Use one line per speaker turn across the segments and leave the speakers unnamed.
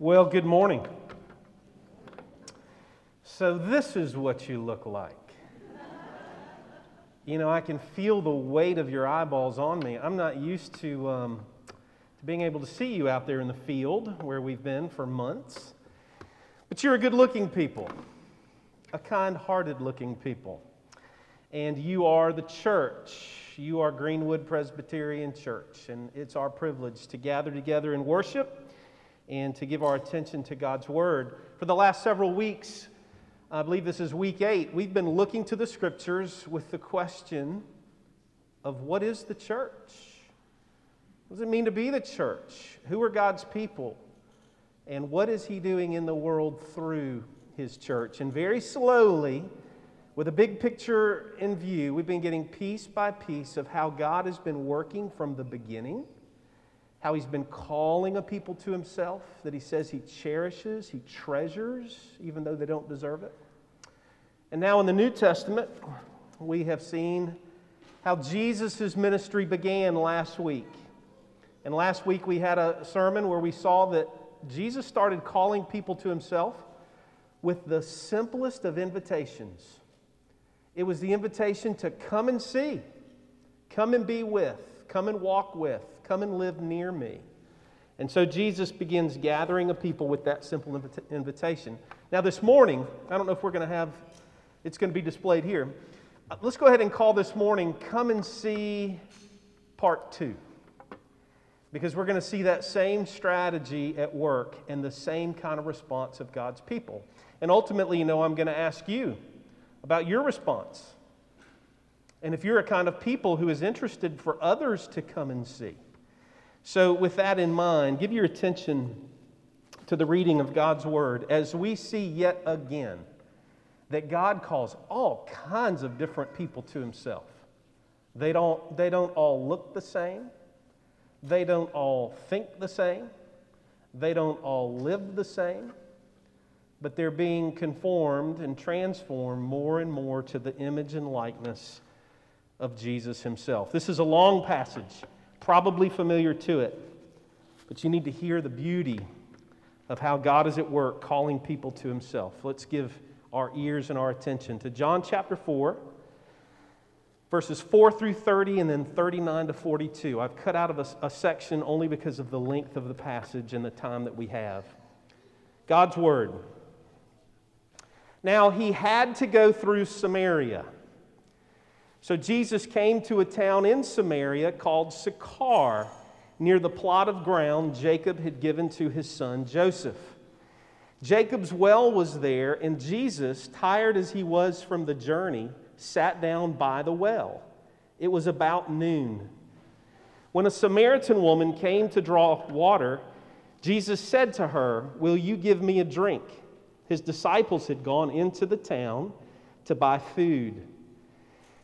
Well, good morning. So, this is what you look like. You know, I can feel the weight of your eyeballs on me. I'm not used to, um, to being able to see you out there in the field where we've been for months. But you're a good looking people, a kind hearted looking people. And you are the church. You are Greenwood Presbyterian Church. And it's our privilege to gather together and worship and to give our attention to God's Word. For the last several weeks, I believe this is week eight, we've been looking to the Scriptures with the question of what is the church? What does it mean to be the church? Who are God's people? And what is He doing in the world through His church? And very slowly, with a big picture in view, we've been getting piece by piece of how God has been working from the beginning how he's been calling a people to himself that he says he cherishes, he treasures, even though they don't deserve it. And now in the New Testament, we have seen how Jesus' ministry began last week. And last week we had a sermon where we saw that Jesus started calling people to himself with the simplest of invitations. It was the invitation to come and see, come and be with, come and walk with, Come and live near me. And so Jesus begins gathering a people with that simple invita- invitation. Now, this morning, I don't know if we're going to have, it's going to be displayed here. Uh, let's go ahead and call this morning Come and See Part 2. Because we're going to see that same strategy at work and the same kind of response of God's people. And ultimately, you know, I'm going to ask you about your response. And if you're a kind of people who is interested for others to come and see. So, with that in mind, give your attention to the reading of God's Word as we see yet again that God calls all kinds of different people to Himself. They don't, they don't all look the same, they don't all think the same, they don't all live the same, but they're being conformed and transformed more and more to the image and likeness of Jesus Himself. This is a long passage probably familiar to it, but you need to hear the beauty of how God is at work calling people to himself. Let's give our ears and our attention to John chapter 4, verses 4 through 30, and then 39 to 42. I've cut out of a, a section only because of the length of the passage and the time that we have. God's Word. Now, he had to go through Samaria. So Jesus came to a town in Samaria called Sychar, near the plot of ground Jacob had given to his son Joseph. Jacob's well was there, and Jesus, tired as he was from the journey, sat down by the well. It was about noon. When a Samaritan woman came to draw water, Jesus said to her, Will you give me a drink? His disciples had gone into the town to buy food.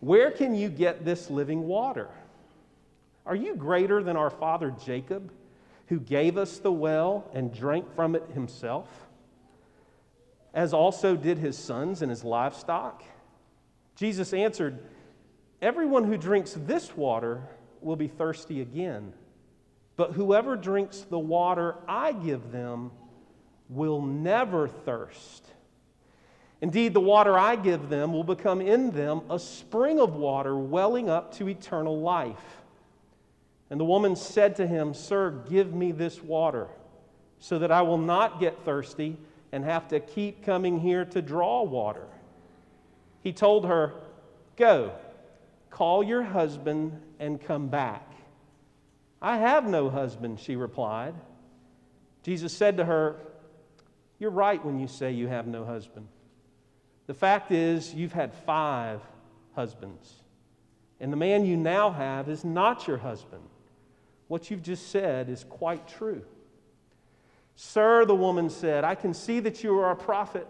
Where can you get this living water? Are you greater than our father Jacob, who gave us the well and drank from it himself, as also did his sons and his livestock? Jesus answered, Everyone who drinks this water will be thirsty again, but whoever drinks the water I give them will never thirst. Indeed, the water I give them will become in them a spring of water welling up to eternal life. And the woman said to him, Sir, give me this water so that I will not get thirsty and have to keep coming here to draw water. He told her, Go, call your husband and come back. I have no husband, she replied. Jesus said to her, You're right when you say you have no husband. The fact is, you've had five husbands, and the man you now have is not your husband. What you've just said is quite true. Sir, the woman said, I can see that you are a prophet.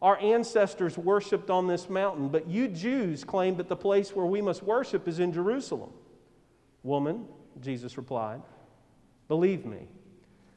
Our ancestors worshiped on this mountain, but you Jews claim that the place where we must worship is in Jerusalem. Woman, Jesus replied, believe me,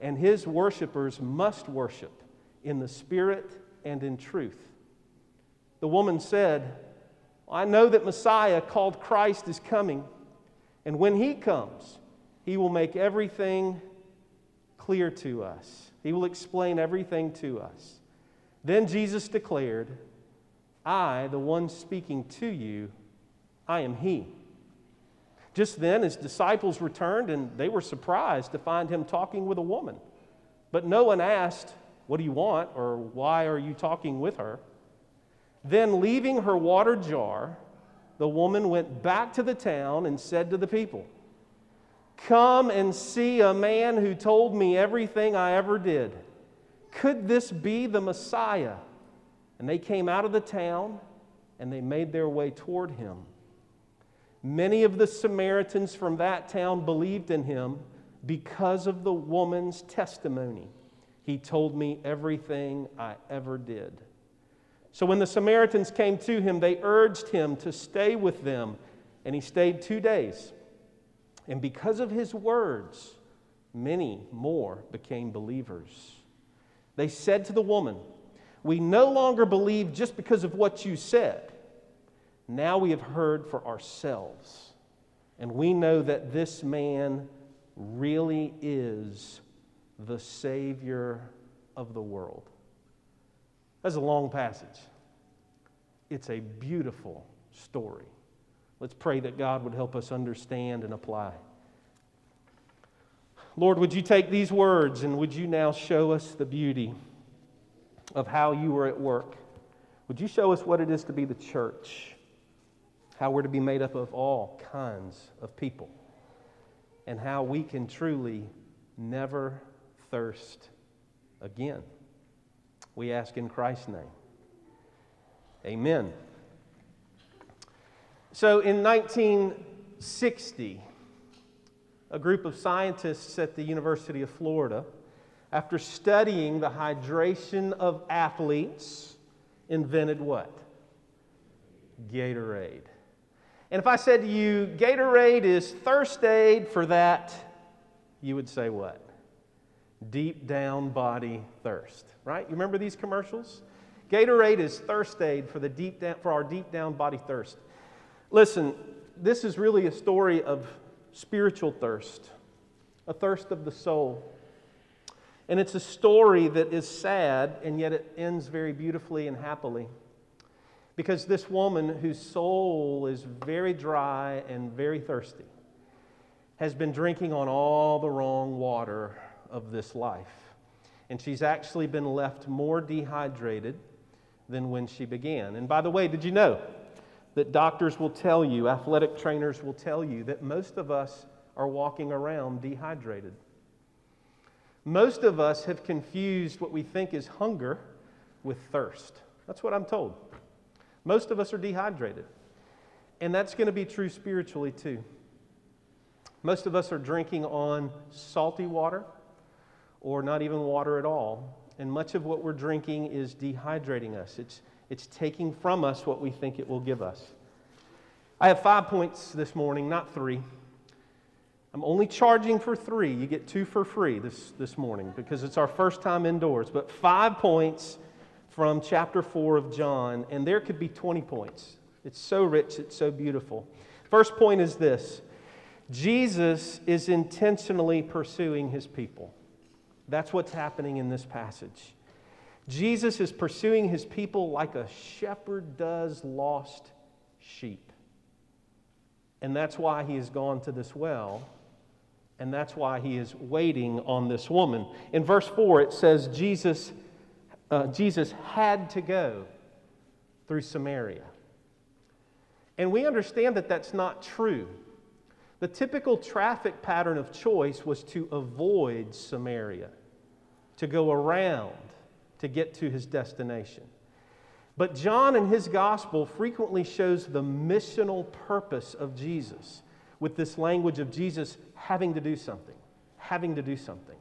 and his worshipers must worship in the Spirit and in truth. The woman said, I know that Messiah, called Christ, is coming, and when he comes, he will make everything clear to us. He will explain everything to us. Then Jesus declared, I, the one speaking to you, I am He. Just then, his disciples returned and they were surprised to find him talking with a woman. But no one asked, What do you want? or Why are you talking with her? Then, leaving her water jar, the woman went back to the town and said to the people, Come and see a man who told me everything I ever did. Could this be the Messiah? And they came out of the town and they made their way toward him. Many of the Samaritans from that town believed in him because of the woman's testimony. He told me everything I ever did. So when the Samaritans came to him, they urged him to stay with them, and he stayed two days. And because of his words, many more became believers. They said to the woman, We no longer believe just because of what you said. Now we have heard for ourselves, and we know that this man really is the Savior of the world. That's a long passage. It's a beautiful story. Let's pray that God would help us understand and apply. Lord, would you take these words and would you now show us the beauty of how you were at work? Would you show us what it is to be the church? How we're to be made up of all kinds of people? And how we can truly never thirst again. We ask in Christ's name. Amen. So in 1960, a group of scientists at the University of Florida, after studying the hydration of athletes, invented what? Gatorade. And if I said to you, Gatorade is thirst aid for that, you would say what? Deep down body thirst, right? You remember these commercials? Gatorade is thirst aid for, the deep down, for our deep down body thirst. Listen, this is really a story of spiritual thirst, a thirst of the soul. And it's a story that is sad, and yet it ends very beautifully and happily. Because this woman, whose soul is very dry and very thirsty, has been drinking on all the wrong water of this life. And she's actually been left more dehydrated than when she began. And by the way, did you know that doctors will tell you, athletic trainers will tell you, that most of us are walking around dehydrated. Most of us have confused what we think is hunger with thirst. That's what I'm told. Most of us are dehydrated. And that's going to be true spiritually too. Most of us are drinking on salty water or not even water at all. And much of what we're drinking is dehydrating us. It's it's taking from us what we think it will give us. I have five points this morning, not three. I'm only charging for three. You get two for free this, this morning because it's our first time indoors. But five points from chapter 4 of John, and there could be 20 points. It's so rich, it's so beautiful. First point is this Jesus is intentionally pursuing his people. That's what's happening in this passage. Jesus is pursuing his people like a shepherd does lost sheep. And that's why he has gone to this well And that's why he is waiting on this woman. In verse 4, it says Jesus, uh, Jesus had to go through Samaria. And we understand that that's not true. The typical traffic pattern of choice was to avoid Samaria, to go around to get to his destination. But John in his gospel frequently shows the missional purpose of Jesus with this language of Jesus having to do something, having to do something.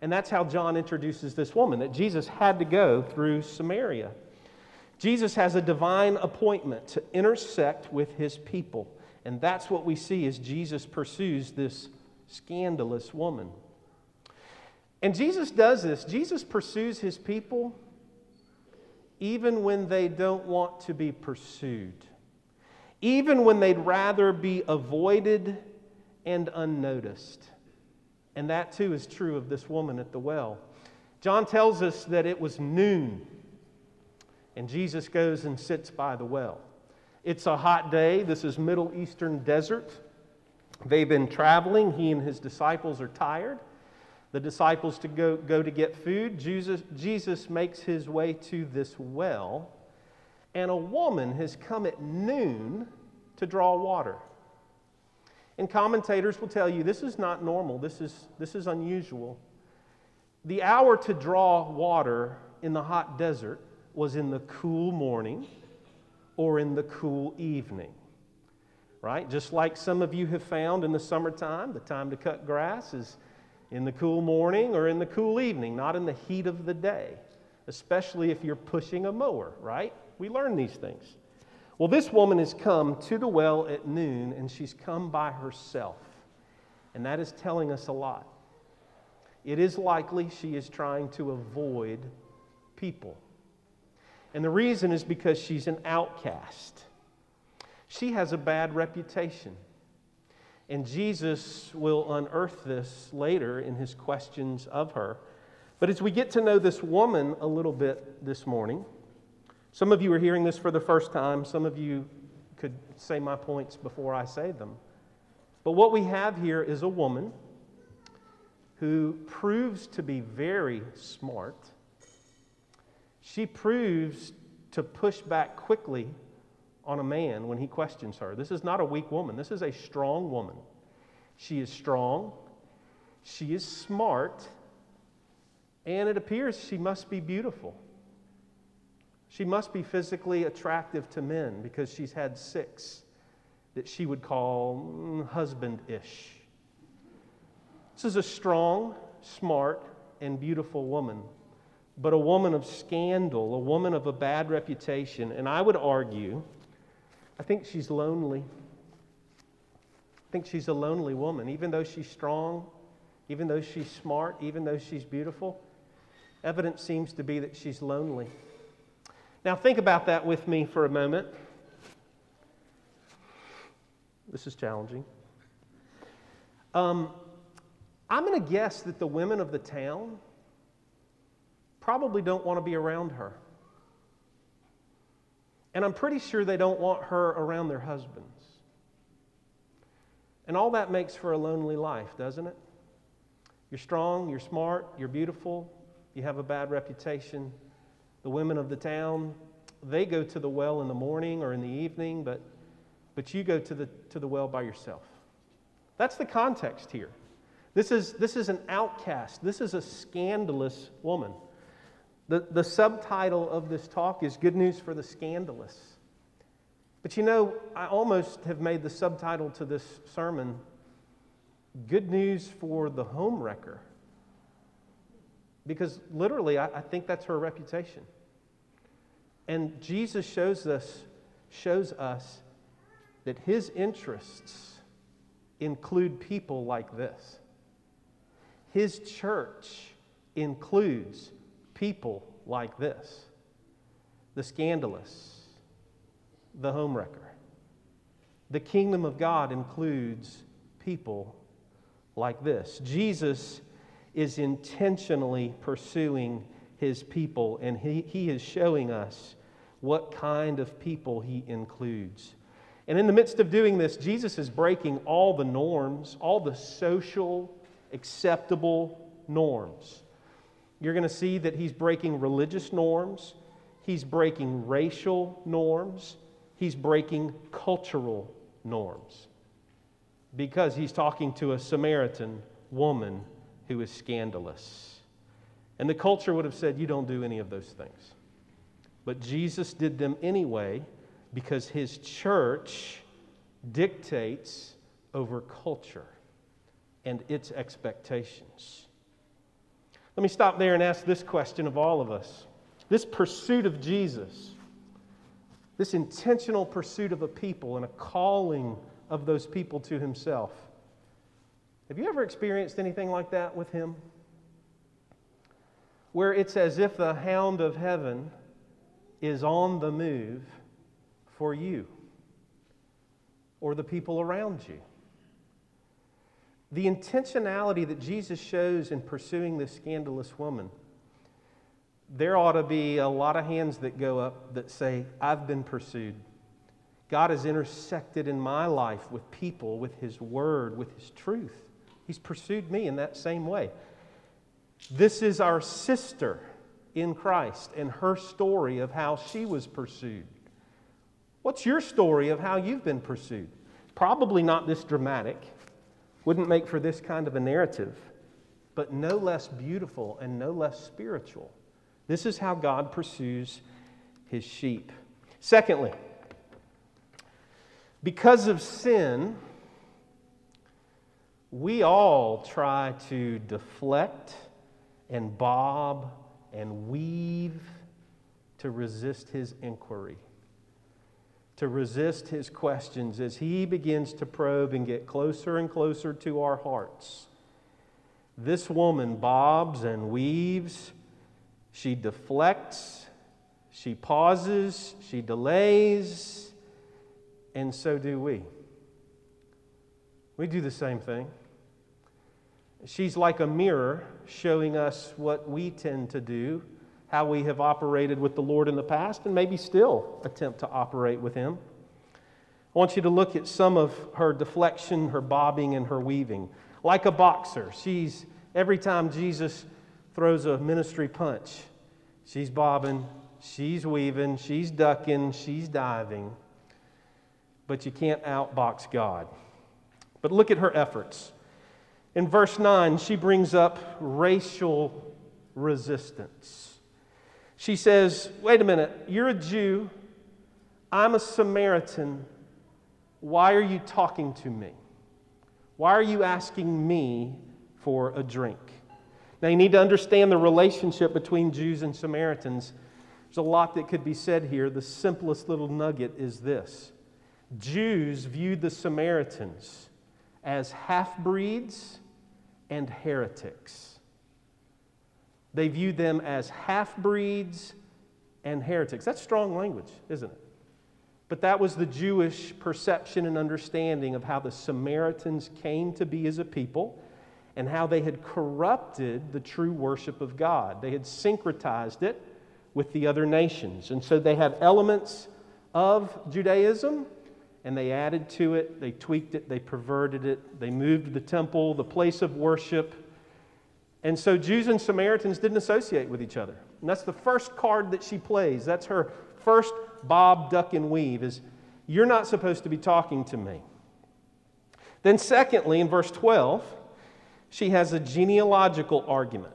And that's how John introduces this woman, that Jesus had to go through Samaria. Jesus has a divine appointment to intersect with his people. And that's what we see as Jesus pursues this scandalous woman. And Jesus does this. Jesus pursues his people even when they don't want to be pursued, even when they'd rather be avoided and unnoticed. And that too is true of this woman at the well. John tells us that it was noon, and Jesus goes and sits by the well. It's a hot day. This is Middle Eastern desert. They've been traveling. He and his disciples are tired the disciples to go, go to get food. Jesus, Jesus makes his way to this well, and a woman has come at noon to draw water. And commentators will tell you this is not normal, this is, this is unusual. The hour to draw water in the hot desert was in the cool morning or in the cool evening. Right? Just like some of you have found in the summertime, the time to cut grass is in the cool morning or in the cool evening, not in the heat of the day, especially if you're pushing a mower, right? We learn these things. Well, this woman has come to the well at noon and she's come by herself. And that is telling us a lot. It is likely she is trying to avoid people. And the reason is because she's an outcast. She has a bad reputation. And Jesus will unearth this later in his questions of her. But as we get to know this woman a little bit this morning, some of you are hearing this for the first time. Some of you could say my points before I say them. But what we have here is a woman who proves to be very smart. She proves to push back quickly on a man when he questions her. This is not a weak woman, this is a strong woman. She is strong, she is smart, and it appears she must be beautiful. She must be physically attractive to men because she's had six that she would call mm, husband ish. This is a strong, smart, and beautiful woman, but a woman of scandal, a woman of a bad reputation. And I would argue I think she's lonely. I think she's a lonely woman. Even though she's strong, even though she's smart, even though she's beautiful, evidence seems to be that she's lonely. Now, think about that with me for a moment. This is challenging. Um, I'm going to guess that the women of the town probably don't want to be around her. And I'm pretty sure they don't want her around their husbands. And all that makes for a lonely life, doesn't it? You're strong, you're smart, you're beautiful, you have a bad reputation. The women of the town, they go to the well in the morning or in the evening, but, but you go to the, to the well by yourself. That's the context here. This is, this is an outcast, this is a scandalous woman. The, the subtitle of this talk is Good News for the Scandalous. But you know, I almost have made the subtitle to this sermon Good News for the Home Wrecker. Because literally, I, I think that's her reputation. And Jesus shows us, shows us that his interests include people like this. His church includes people like this the scandalous, the homewrecker. The kingdom of God includes people like this. Jesus is intentionally pursuing his people, and he, he is showing us what kind of people he includes. And in the midst of doing this, Jesus is breaking all the norms, all the social, acceptable norms. You're going to see that he's breaking religious norms, he's breaking racial norms, he's breaking cultural norms because he's talking to a Samaritan woman who is scandalous. And the culture would have said, You don't do any of those things. But Jesus did them anyway because his church dictates over culture and its expectations. Let me stop there and ask this question of all of us. This pursuit of Jesus, this intentional pursuit of a people and a calling of those people to himself. Have you ever experienced anything like that with him? Where it's as if the hound of heaven is on the move for you or the people around you. The intentionality that Jesus shows in pursuing this scandalous woman, there ought to be a lot of hands that go up that say, I've been pursued. God has intersected in my life with people, with His Word, with His truth. He's pursued me in that same way. This is our sister in Christ and her story of how she was pursued. What's your story of how you've been pursued? Probably not this dramatic, wouldn't make for this kind of a narrative, but no less beautiful and no less spiritual. This is how God pursues his sheep. Secondly, because of sin, we all try to deflect and bob and weave to resist his inquiry, to resist his questions as he begins to probe and get closer and closer to our hearts. This woman bobs and weaves, she deflects, she pauses, she delays and so do we. We do the same thing. She's like a mirror showing us what we tend to do, how we have operated with the Lord in the past, and maybe still attempt to operate with Him. I want you to look at some of her deflection, her bobbing, and her weaving. Like a boxer, she's every time Jesus throws a ministry punch, she's bobbing, she's weaving, she's ducking, she's diving but you can't outbox God. But look at her efforts. In verse 9, she brings up racial resistance. She says, Wait a minute, you're a Jew, I'm a Samaritan. Why are you talking to me? Why are you asking me for a drink? Now, you need to understand the relationship between Jews and Samaritans. There's a lot that could be said here. The simplest little nugget is this Jews viewed the Samaritans as half breeds and heretics. They viewed them as half breeds and heretics. That's strong language, isn't it? But that was the Jewish perception and understanding of how the Samaritans came to be as a people and how they had corrupted the true worship of God. They had syncretized it with the other nations. And so they had elements of Judaism and they added to it, they tweaked it, they perverted it, they moved the temple, the place of worship. And so Jews and Samaritans didn't associate with each other. And that's the first card that she plays. That's her first bob, duck, and weave is you're not supposed to be talking to me. Then, secondly, in verse 12, she has a genealogical argument.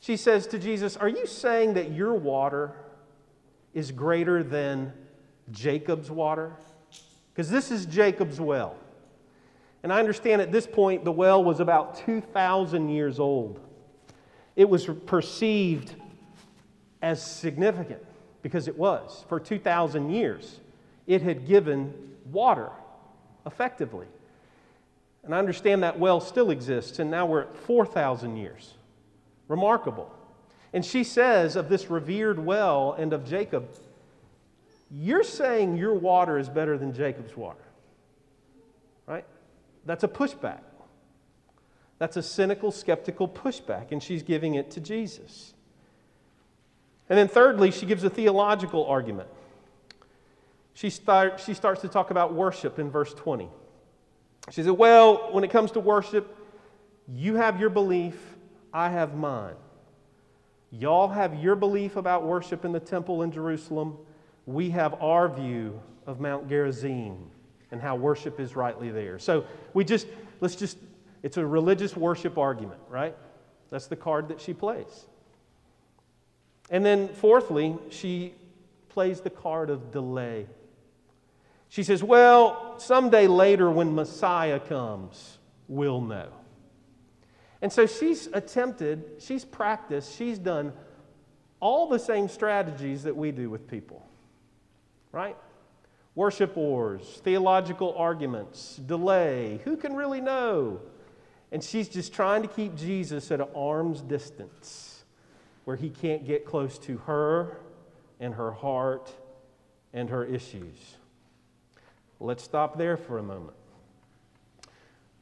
She says to Jesus, Are you saying that your water is greater than Jacob's water? Because this is Jacob's well. And I understand at this point the well was about 2,000 years old. It was perceived as significant because it was. For 2,000 years, it had given water effectively. And I understand that well still exists, and now we're at 4,000 years. Remarkable. And she says of this revered well and of Jacob, you're saying your water is better than Jacob's water. Right? That's a pushback. That's a cynical, skeptical pushback, and she's giving it to Jesus. And then, thirdly, she gives a theological argument. She, start, she starts to talk about worship in verse 20. She said, Well, when it comes to worship, you have your belief, I have mine. Y'all have your belief about worship in the temple in Jerusalem. We have our view of Mount Gerizim and how worship is rightly there. So we just, let's just, it's a religious worship argument, right? That's the card that she plays. And then, fourthly, she plays the card of delay. She says, Well, someday later when Messiah comes, we'll know. And so she's attempted, she's practiced, she's done all the same strategies that we do with people, right? Worship wars, theological arguments, delay, who can really know? And she's just trying to keep Jesus at an arm's distance where he can't get close to her and her heart and her issues. Let's stop there for a moment.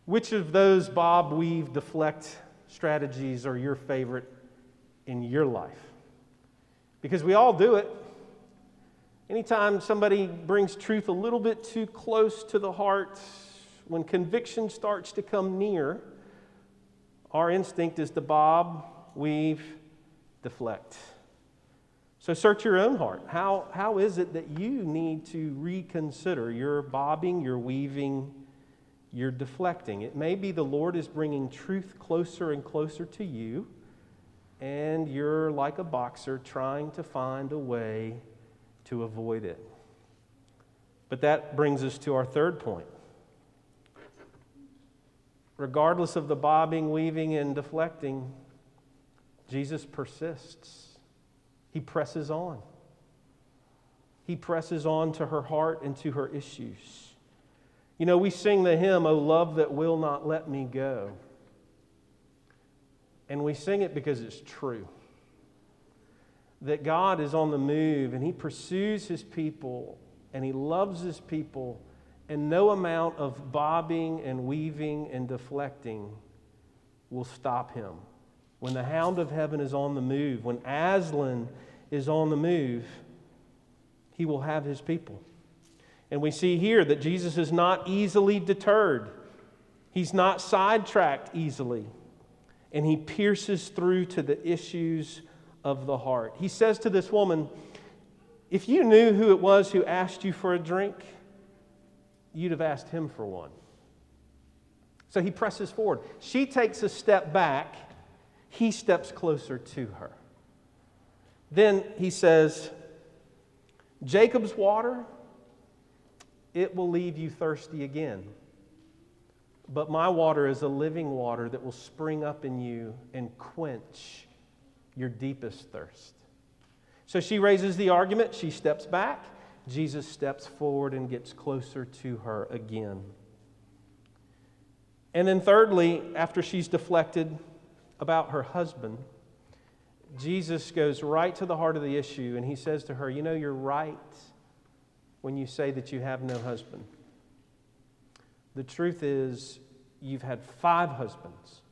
Which of those bob weave deflect strategies are your favorite in your life? Because we all do it. Anytime somebody brings truth a little bit too close to the heart, when conviction starts to come near, our instinct is to bob, weave, deflect. So search your own heart. How, how is it that you need to reconsider your bobbing, your weaving, your deflecting? It may be the Lord is bringing truth closer and closer to you, and you're like a boxer trying to find a way to avoid it. But that brings us to our third point. Regardless of the bobbing, weaving, and deflecting, Jesus persists. He presses on. He presses on to her heart and to her issues. You know, we sing the hymn, O love that will not let me go. And we sing it because it's true. That God is on the move and He pursues His people and He loves His people, and no amount of bobbing and weaving and deflecting will stop Him. When the hound of heaven is on the move, when Aslan is on the move, he will have his people. And we see here that Jesus is not easily deterred, he's not sidetracked easily, and he pierces through to the issues of the heart. He says to this woman, If you knew who it was who asked you for a drink, you'd have asked him for one. So he presses forward. She takes a step back he steps closer to her. Then he says, Jacob's water, it will leave you thirsty again. But my water is a living water that will spring up in you and quench your deepest thirst. So she raises the argument, she steps back. Jesus steps forward and gets closer to her again. And then, thirdly, after she's deflected, about her husband, Jesus goes right to the heart of the issue and he says to her, You know, you're right when you say that you have no husband. The truth is, you've had five husbands,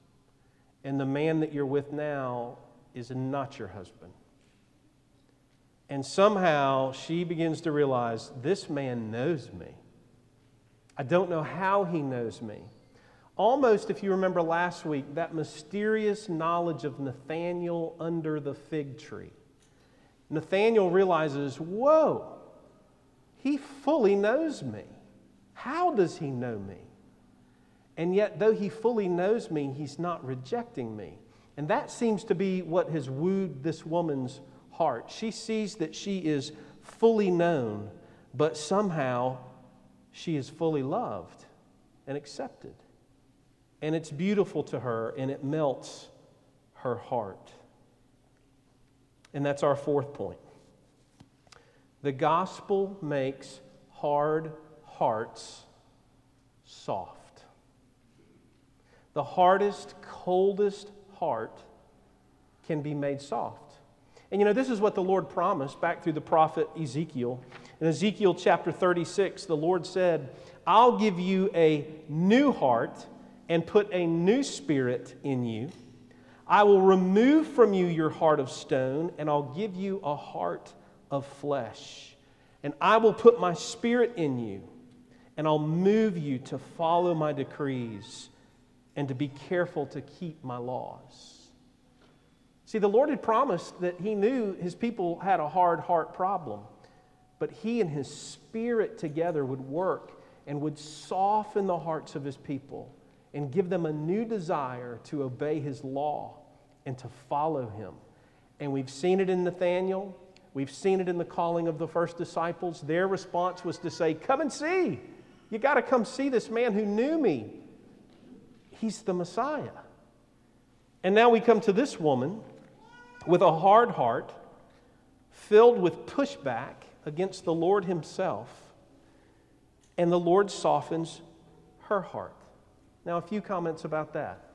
and the man that you're with now is not your husband. And somehow she begins to realize this man knows me. I don't know how he knows me. Almost, if you remember last week, that mysterious knowledge of Nathanael under the fig tree. Nathanael realizes, whoa, he fully knows me. How does he know me? And yet, though he fully knows me, he's not rejecting me. And that seems to be what has wooed this woman's heart. She sees that she is fully known, but somehow she is fully loved and accepted and it's beautiful to her and it melts her heart. And that's our fourth point. The gospel makes hard hearts soft. The hardest, coldest heart can be made soft. And you know, this is what the Lord promised back through the prophet Ezekiel. In Ezekiel chapter 36, the Lord said, I'll give you a new heart and put a new spirit in you. I will remove from you your heart of stone, and I'll give you a heart of flesh. And I will put my spirit in you, and I'll move you to follow my decrees and to be careful to keep my laws. See, the Lord had promised that He knew His people had a hard heart problem, but He and His Spirit together would work and would soften the hearts of His people and give them a new desire to obey His law and to follow Him. And we've seen it in Nathanael. We've seen it in the calling of the first disciples. Their response was to say, Come and see. You got to come see this man who knew me. He's the Messiah. And now we come to this woman with a hard heart, filled with pushback against the Lord Himself. And the Lord softens her heart. Now, a few comments about that.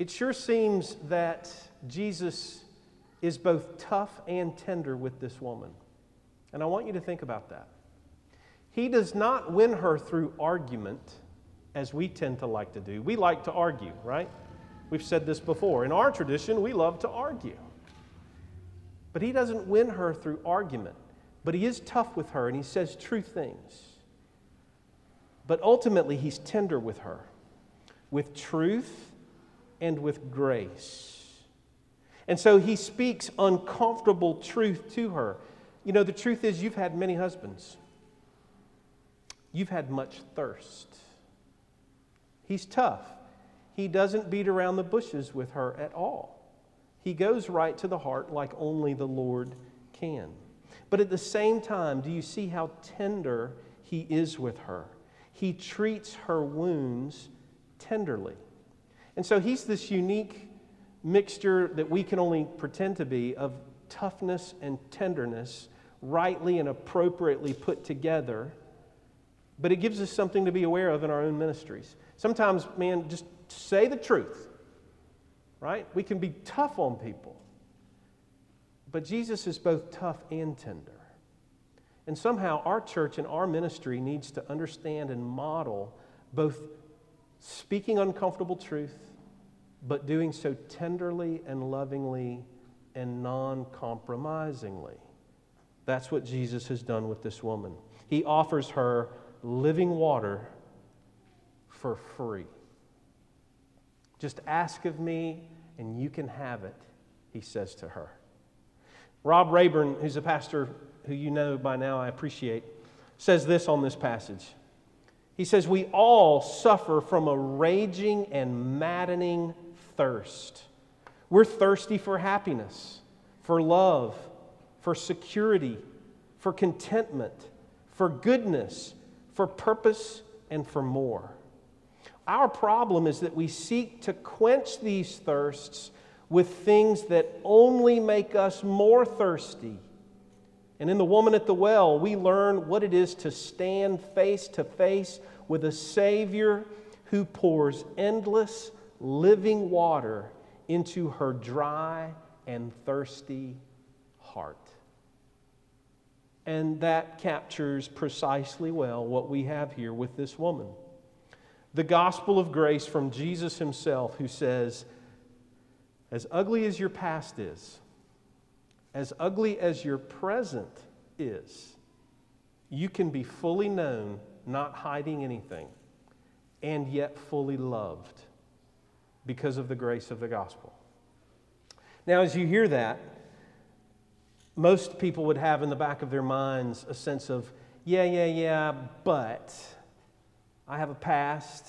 It sure seems that Jesus is both tough and tender with this woman. And I want you to think about that. He does not win her through argument, as we tend to like to do. We like to argue, right? We've said this before. In our tradition, we love to argue. But he doesn't win her through argument. But he is tough with her and he says true things. But ultimately, he's tender with her, with truth and with grace. And so he speaks uncomfortable truth to her. You know, the truth is, you've had many husbands, you've had much thirst. He's tough. He doesn't beat around the bushes with her at all. He goes right to the heart like only the Lord can. But at the same time, do you see how tender he is with her? He treats her wounds tenderly. And so he's this unique mixture that we can only pretend to be of toughness and tenderness, rightly and appropriately put together. But it gives us something to be aware of in our own ministries. Sometimes, man, just say the truth, right? We can be tough on people. But Jesus is both tough and tender. And somehow our church and our ministry needs to understand and model both speaking uncomfortable truth but doing so tenderly and lovingly and non compromisingly. That's what Jesus has done with this woman. He offers her living water for free. Just ask of me, and you can have it, he says to her. Rob Rayburn, who's a pastor who you know by now, I appreciate, says this on this passage. He says, We all suffer from a raging and maddening thirst. We're thirsty for happiness, for love, for security, for contentment, for goodness, for purpose, and for more. Our problem is that we seek to quench these thirsts with things that only make us more thirsty. And in the woman at the well, we learn what it is to stand face to face with a Savior who pours endless living water into her dry and thirsty heart. And that captures precisely well what we have here with this woman. The gospel of grace from Jesus himself, who says, As ugly as your past is, as ugly as your present is, you can be fully known, not hiding anything, and yet fully loved because of the grace of the gospel. Now, as you hear that, most people would have in the back of their minds a sense of, yeah, yeah, yeah, but I have a past.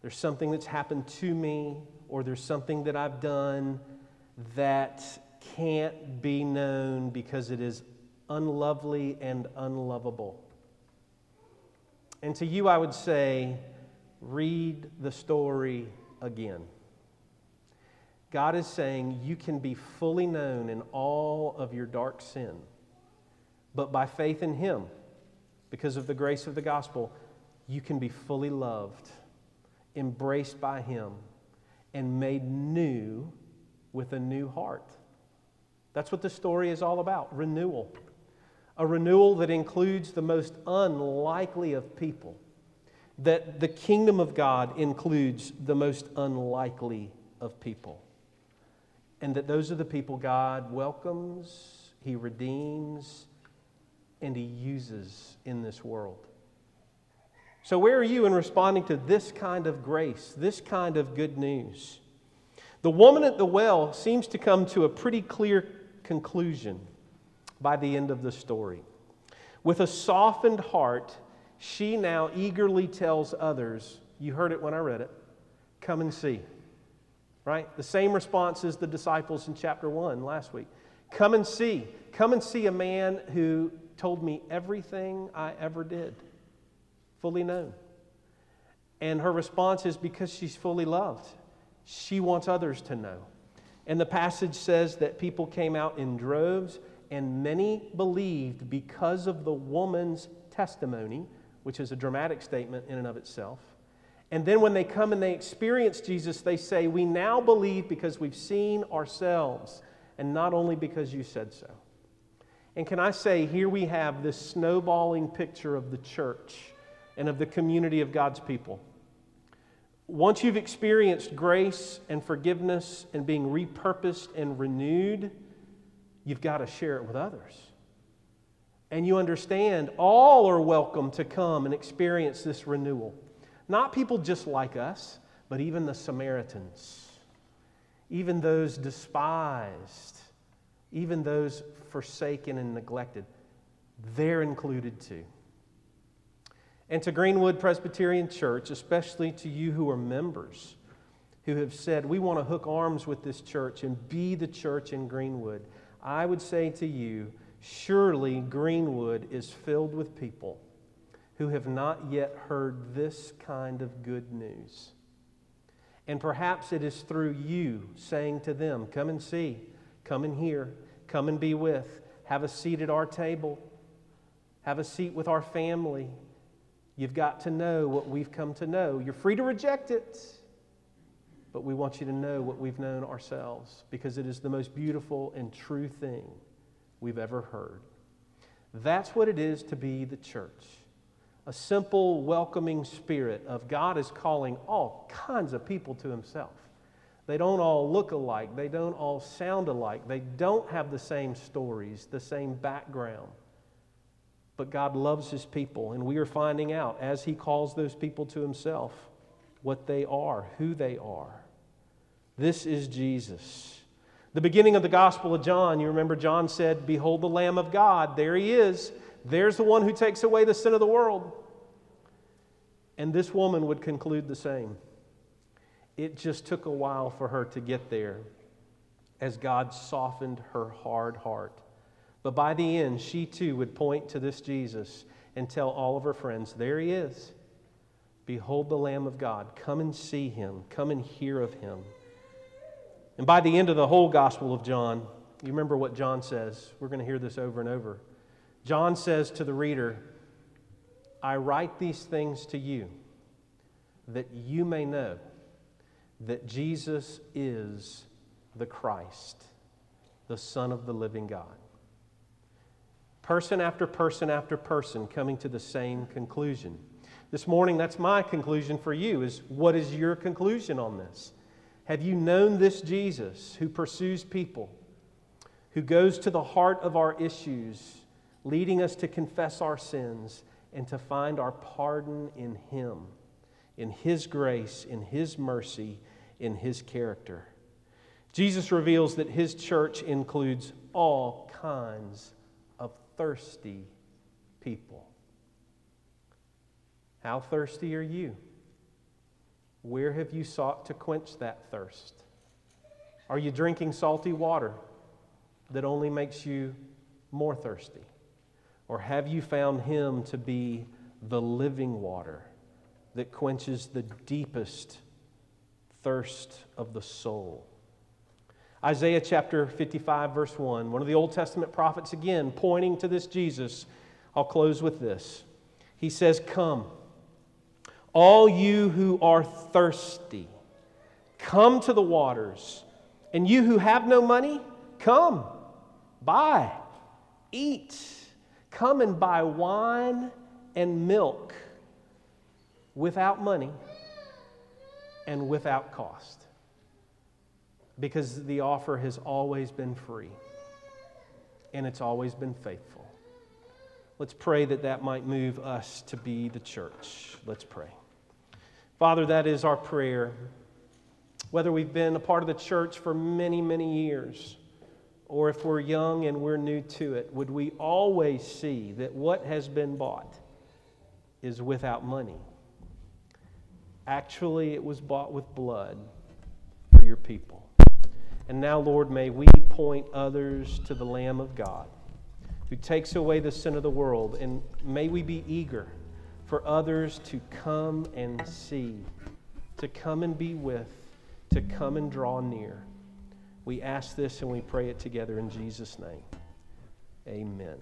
There's something that's happened to me, or there's something that I've done that can't be known because it is unlovely and unlovable. And to you, I would say, read the story again. God is saying you can be fully known in all of your dark sin, but by faith in Him, because of the grace of the gospel, you can be fully loved, embraced by Him, and made new with a new heart. That's what the story is all about renewal. A renewal that includes the most unlikely of people that the kingdom of God includes the most unlikely of people. And that those are the people God welcomes, He redeems, and He uses in this world. So, where are you in responding to this kind of grace, this kind of good news? The woman at the well seems to come to a pretty clear conclusion by the end of the story. With a softened heart, she now eagerly tells others, You heard it when I read it, come and see. Right? The same response as the disciples in chapter 1 last week. Come and see. Come and see a man who told me everything I ever did, fully known. And her response is because she's fully loved. She wants others to know. And the passage says that people came out in droves, and many believed because of the woman's testimony, which is a dramatic statement in and of itself. And then when they come and they experience Jesus, they say, We now believe because we've seen ourselves, and not only because you said so. And can I say, here we have this snowballing picture of the church and of the community of God's people. Once you've experienced grace and forgiveness and being repurposed and renewed, you've got to share it with others. And you understand all are welcome to come and experience this renewal. Not people just like us, but even the Samaritans, even those despised, even those forsaken and neglected. They're included too. And to Greenwood Presbyterian Church, especially to you who are members, who have said, We want to hook arms with this church and be the church in Greenwood, I would say to you, surely Greenwood is filled with people who have not yet heard this kind of good news. And perhaps it is through you saying to them, Come and see, come and hear, come and be with, have a seat at our table, have a seat with our family You've got to know what we've come to know. You're free to reject it, but we want you to know what we've known ourselves because it is the most beautiful and true thing we've ever heard. That's what it is to be the church. A simple, welcoming spirit of God is calling all kinds of people to Himself. They don't all look alike, they don't all sound alike, they don't have the same stories, the same background. But God loves his people, and we are finding out as he calls those people to himself what they are, who they are. This is Jesus. The beginning of the Gospel of John, you remember John said, Behold the Lamb of God. There he is. There's the one who takes away the sin of the world. And this woman would conclude the same. It just took a while for her to get there as God softened her hard heart. But by the end, she too would point to this Jesus and tell all of her friends, There he is. Behold the Lamb of God. Come and see him. Come and hear of him. And by the end of the whole Gospel of John, you remember what John says. We're going to hear this over and over. John says to the reader, I write these things to you that you may know that Jesus is the Christ, the Son of the living God. Person after person after person coming to the same conclusion. This morning, that's my conclusion for you is what is your conclusion on this? Have you known this Jesus who pursues people, who goes to the heart of our issues, leading us to confess our sins and to find our pardon in Him, in His grace, in His mercy, in His character? Jesus reveals that His church includes all kinds thirsty people. How thirsty are you? Where have you sought to quench that thirst? Are you drinking salty water that only makes you more thirsty? Or have you found Him to be the living water that quenches the deepest thirst of the soul? Isaiah chapter 55, verse 1, one of the Old Testament prophets again pointing to this Jesus. I'll close with this. He says, Come, all you who are thirsty, come to the waters. And you who have no money, come, buy, eat. Come and buy wine and milk without money and without cost because the offer has always been free and it's always been faithful. Let's pray that that might move us to be the church. Let's pray. Father, that is our prayer. Whether we've been a part of the church for many, many years, or if we're young and we're new to it, would we always see that what has been bought is without money? Actually, it was bought with blood for your people. And now, Lord, may we point others to the Lamb of God who takes away the sin of the world. And may we be eager for others to come and see, to come and be with, to come and draw near. We ask this and we pray it together in Jesus' name. Amen.